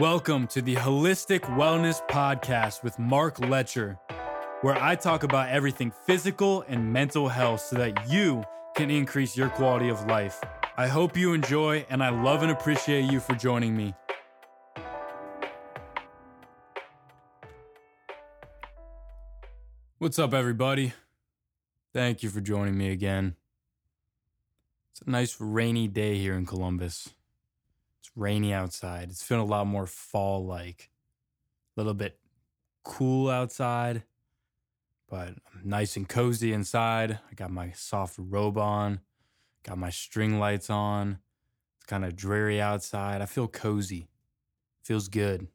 Welcome to the Holistic Wellness Podcast with Mark Letcher, where I talk about everything physical and mental health so that you can increase your quality of life. I hope you enjoy, and I love and appreciate you for joining me. What's up, everybody? Thank you for joining me again. It's a nice rainy day here in Columbus. Rainy outside. It's feeling a lot more fall like. A little bit cool outside, but nice and cozy inside. I got my soft robe on, got my string lights on. It's kind of dreary outside. I feel cozy. Feels good.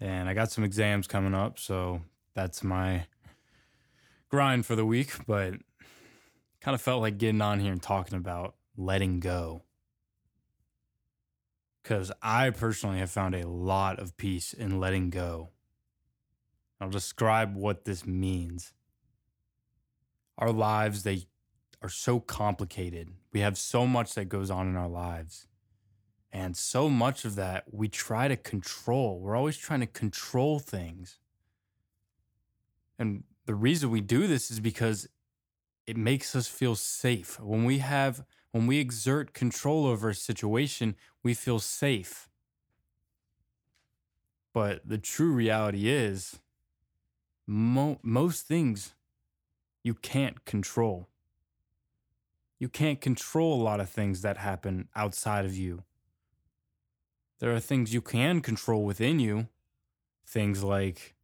And I got some exams coming up, so that's my grind for the week, but kind of felt like getting on here and talking about letting go because I personally have found a lot of peace in letting go. I'll describe what this means. Our lives, they are so complicated. We have so much that goes on in our lives. And so much of that we try to control. We're always trying to control things. And the reason we do this is because it makes us feel safe. When we have when we exert control over a situation, we feel safe. But the true reality is, mo- most things you can't control. You can't control a lot of things that happen outside of you. There are things you can control within you, things like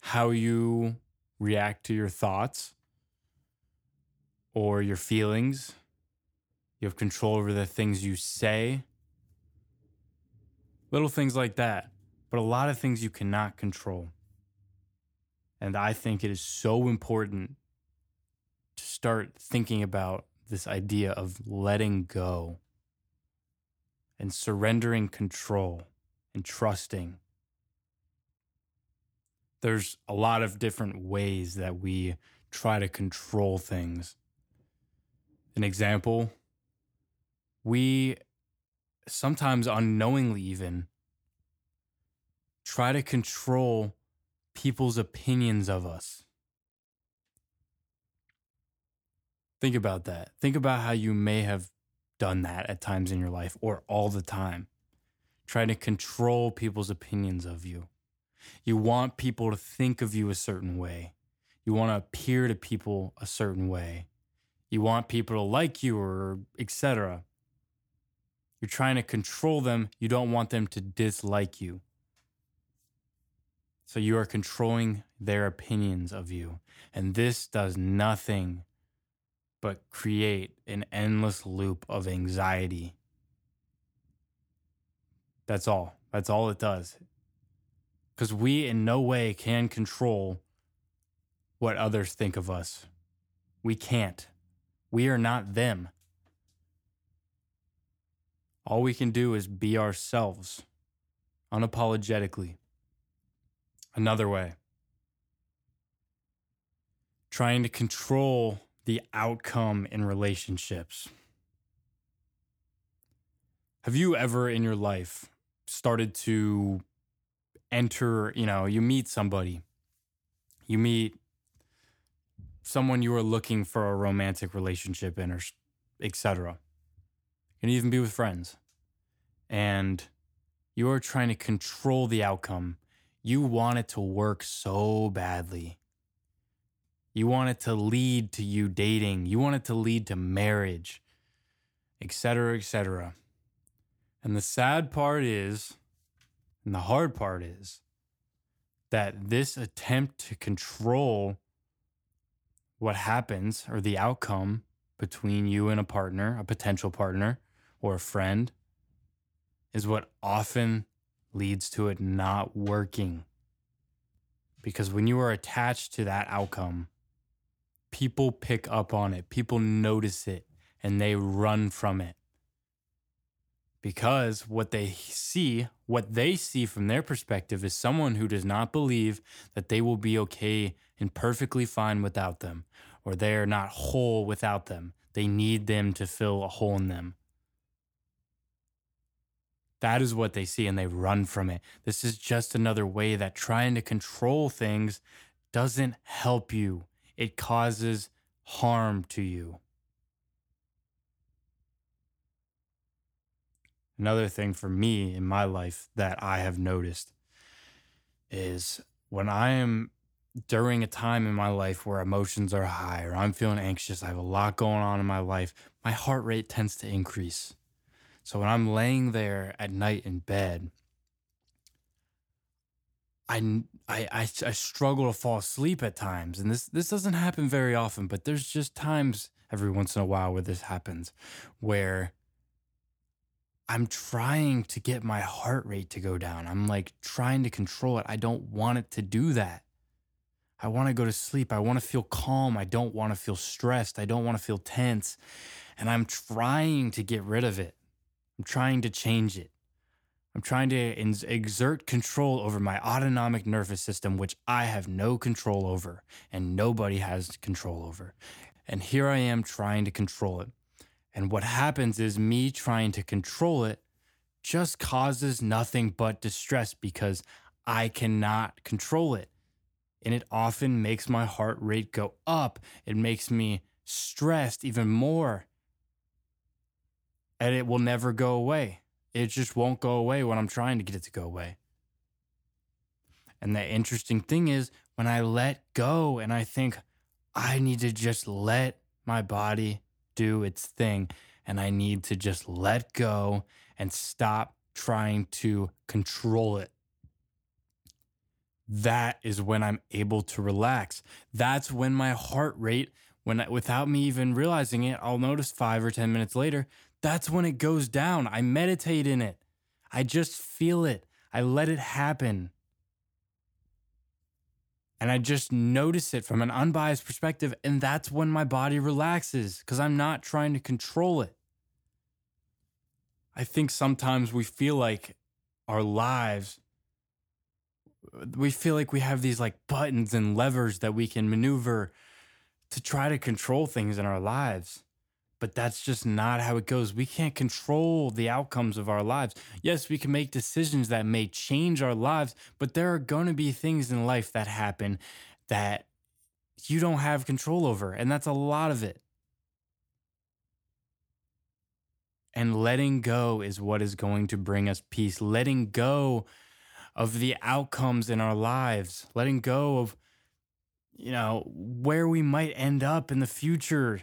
how you react to your thoughts, or your feelings. You have control over the things you say. Little things like that. But a lot of things you cannot control. And I think it is so important to start thinking about this idea of letting go and surrendering control and trusting. There's a lot of different ways that we try to control things an example, we sometimes unknowingly even try to control people's opinions of us. Think about that. Think about how you may have done that at times in your life or all the time. Trying to control people's opinions of you. You want people to think of you a certain way. You want to appear to people a certain way. You want people to like you or etc. You're trying to control them. You don't want them to dislike you. So you are controlling their opinions of you. And this does nothing but create an endless loop of anxiety. That's all. That's all it does. Because we in no way can control what others think of us. We can't. We are not them. All we can do is be ourselves unapologetically. Another way, trying to control the outcome in relationships. Have you ever in your life started to enter, you know, you meet somebody, you meet someone you are looking for a romantic relationship in or etc. Can even be with friends. And you are trying to control the outcome. You want it to work so badly. You want it to lead to you dating. You want it to lead to marriage, etc., etc. And the sad part is, and the hard part is, that this attempt to control what happens or the outcome between you and a partner, a potential partner, or a friend is what often leads to it not working. Because when you are attached to that outcome, people pick up on it, people notice it, and they run from it. Because what they see, what they see from their perspective is someone who does not believe that they will be okay and perfectly fine without them, or they are not whole without them. They need them to fill a hole in them. That is what they see and they run from it. This is just another way that trying to control things doesn't help you, it causes harm to you. Another thing for me in my life that I have noticed is when I am during a time in my life where emotions are high or I'm feeling anxious, I have a lot going on in my life, my heart rate tends to increase. So when I'm laying there at night in bed, I, I, I, struggle to fall asleep at times. And this, this doesn't happen very often, but there's just times every once in a while where this happens where I'm trying to get my heart rate to go down. I'm like trying to control it. I don't want it to do that. I want to go to sleep. I want to feel calm. I don't want to feel stressed. I don't want to feel tense. And I'm trying to get rid of it. I'm trying to change it. I'm trying to exert control over my autonomic nervous system, which I have no control over and nobody has control over. And here I am trying to control it. And what happens is me trying to control it just causes nothing but distress because I cannot control it. And it often makes my heart rate go up. It makes me stressed even more. And it will never go away. It just won't go away when I'm trying to get it to go away. And the interesting thing is, when I let go and I think I need to just let my body do its thing. And I need to just let go and stop trying to control it. That is when I'm able to relax. That's when my heart rate, when I, without me even realizing it, I'll notice five or 10 minutes later, that's when it goes down. I meditate in it. I just feel it. I let it happen and I just notice it from an unbiased perspective. And that's when my body relaxes because I'm not trying to control it. I think sometimes we feel like our lives, we feel like we have these like buttons and levers that we can maneuver to try to control things in our lives but that's just not how it goes. We can't control the outcomes of our lives. Yes, we can make decisions that may change our lives, but there are going to be things in life that happen that you don't have control over, and that's a lot of it. And letting go is what is going to bring us peace. Letting go of the outcomes in our lives, letting go of, you know, where we might end up in the future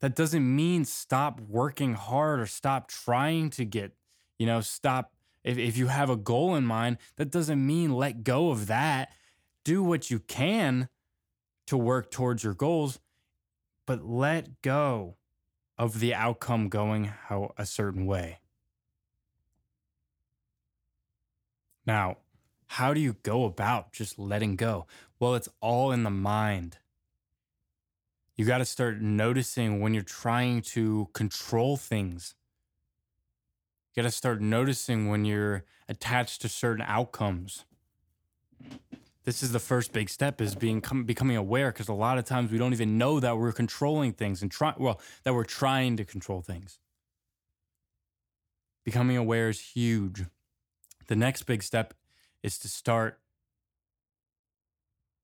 that doesn't mean stop working hard or stop trying to get, you know, stop. If, if you have a goal in mind, that doesn't mean let go of that. Do what you can to work towards your goals, but let go of the outcome going how a certain way. Now, how do you go about just letting go? Well, it's all in the mind you got to start noticing when you're trying to control things. You got to start noticing when you're attached to certain outcomes. This is the first big step is being becoming aware because a lot of times we don't even know that we're controlling things and try well that we're trying to control things. Becoming aware is huge. The next big step is to start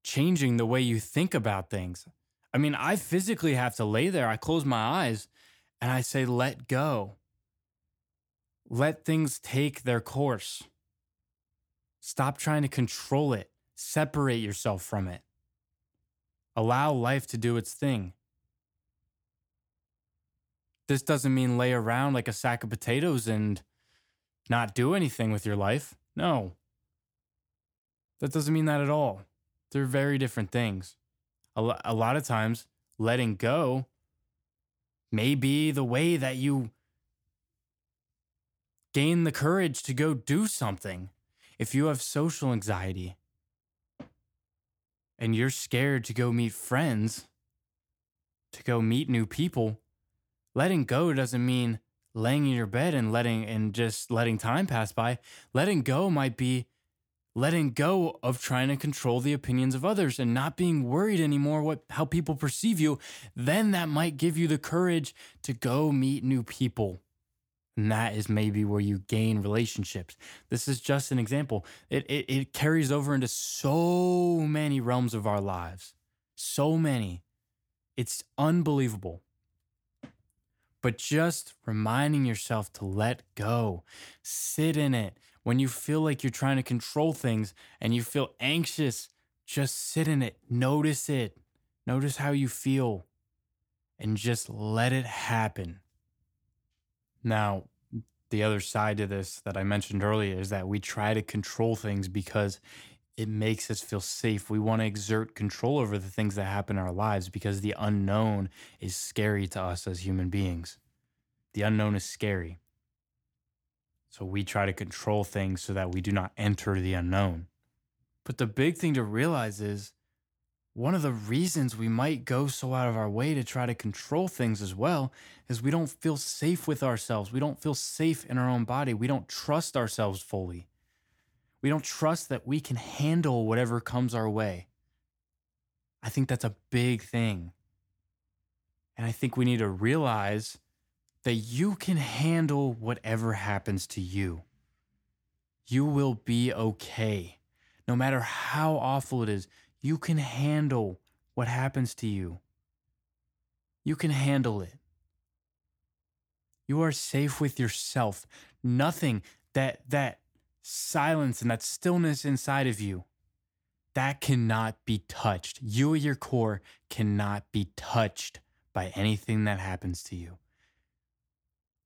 changing the way you think about things. I mean, I physically have to lay there. I close my eyes and I say, let go. Let things take their course. Stop trying to control it. Separate yourself from it. Allow life to do its thing. This doesn't mean lay around like a sack of potatoes and not do anything with your life. No. That doesn't mean that at all. They're very different things a, a lot of times letting go may be the way that you gain the courage to go do something. If you have social anxiety and you're scared to go meet friends, to go meet new people, letting go doesn't mean laying in your bed and letting and just letting time pass by. Letting go might be letting go of trying to control the opinions of others and not being worried anymore what how people perceive you then that might give you the courage to go meet new people And that is maybe where you gain relationships. This is just an example. It, it, it carries over into so many realms of our lives. So many. It's unbelievable. But just reminding yourself to let go, sit in it. When you feel like you're trying to control things and you feel anxious, just sit in it. Notice it. Notice how you feel and just let it happen. Now, the other side to this that I mentioned earlier is that we try to control things because it makes us feel safe. We want to exert control over the things that happen in our lives because the unknown is scary to us as human beings. The unknown is scary. So we try to control things so that we do not enter the unknown. But the big thing to realize is one of the reasons we might go so out of our way to try to control things as well is we don't feel safe with ourselves. We don't feel safe in our own body. We don't trust ourselves fully. We don't trust that we can handle whatever comes our way. I think that's a big thing. And I think we need to realize that you can handle whatever happens to you. You will be okay. No matter how awful it is, you can handle what happens to you. You can handle it. You are safe with yourself. Nothing that that silence and that stillness inside of you that cannot be touched. You at your core cannot be touched by anything that happens to you.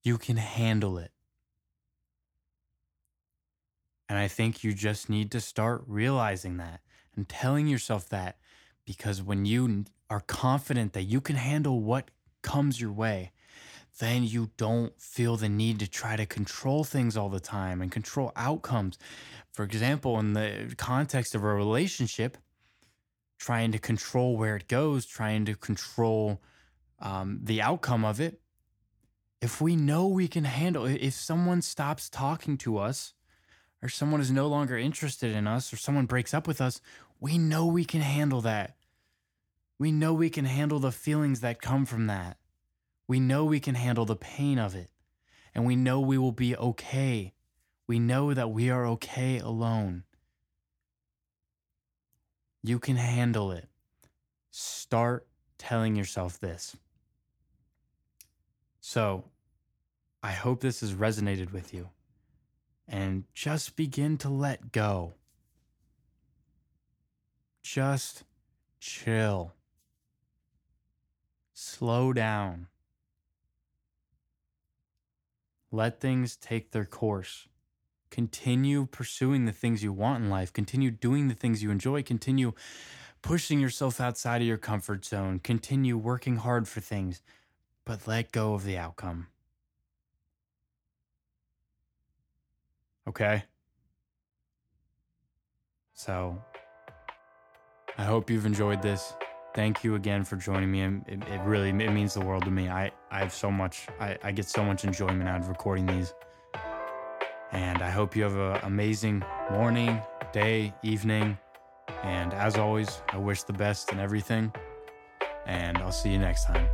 You can handle it. And I think you just need to start realizing that and telling yourself that because when you are confident that you can handle what comes your way, then you don't feel the need to try to control things all the time and control outcomes. For example, in the context of a relationship, trying to control where it goes, trying to control um, the outcome of it. If we know we can handle if someone stops talking to us, or someone is no longer interested in us, or someone breaks up with us, we know we can handle that. We know we can handle the feelings that come from that. We know we can handle the pain of it. And we know we will be okay. We know that we are okay alone. You can handle it. Start telling yourself this. So, I hope this has resonated with you. And just begin to let go. Just chill. Slow down. Let things take their course. Continue pursuing the things you want in life. Continue doing the things you enjoy. Continue pushing yourself outside of your comfort zone. Continue working hard for things, but let go of the outcome. Okay? So, I hope you've enjoyed this. Thank you again for joining me. It, it really it means the world to me. I, I have so much, I, I get so much enjoyment out of recording these. And I hope you have an amazing morning, day, evening. And as always, I wish the best in everything. And I'll see you next time.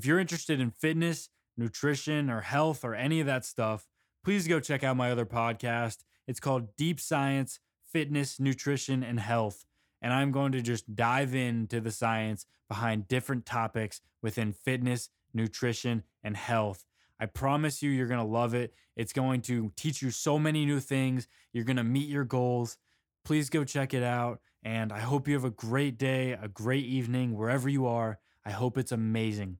If you're interested in fitness, nutrition, or health, or any of that stuff, please go check out my other podcast. It's called Deep Science Fitness, Nutrition, and Health. And I'm going to just dive into the science behind different topics within fitness, nutrition, and health. I promise you, you're going to love it. It's going to teach you so many new things. You're going to meet your goals. Please go check it out. And I hope you have a great day, a great evening, wherever you are. I hope it's amazing.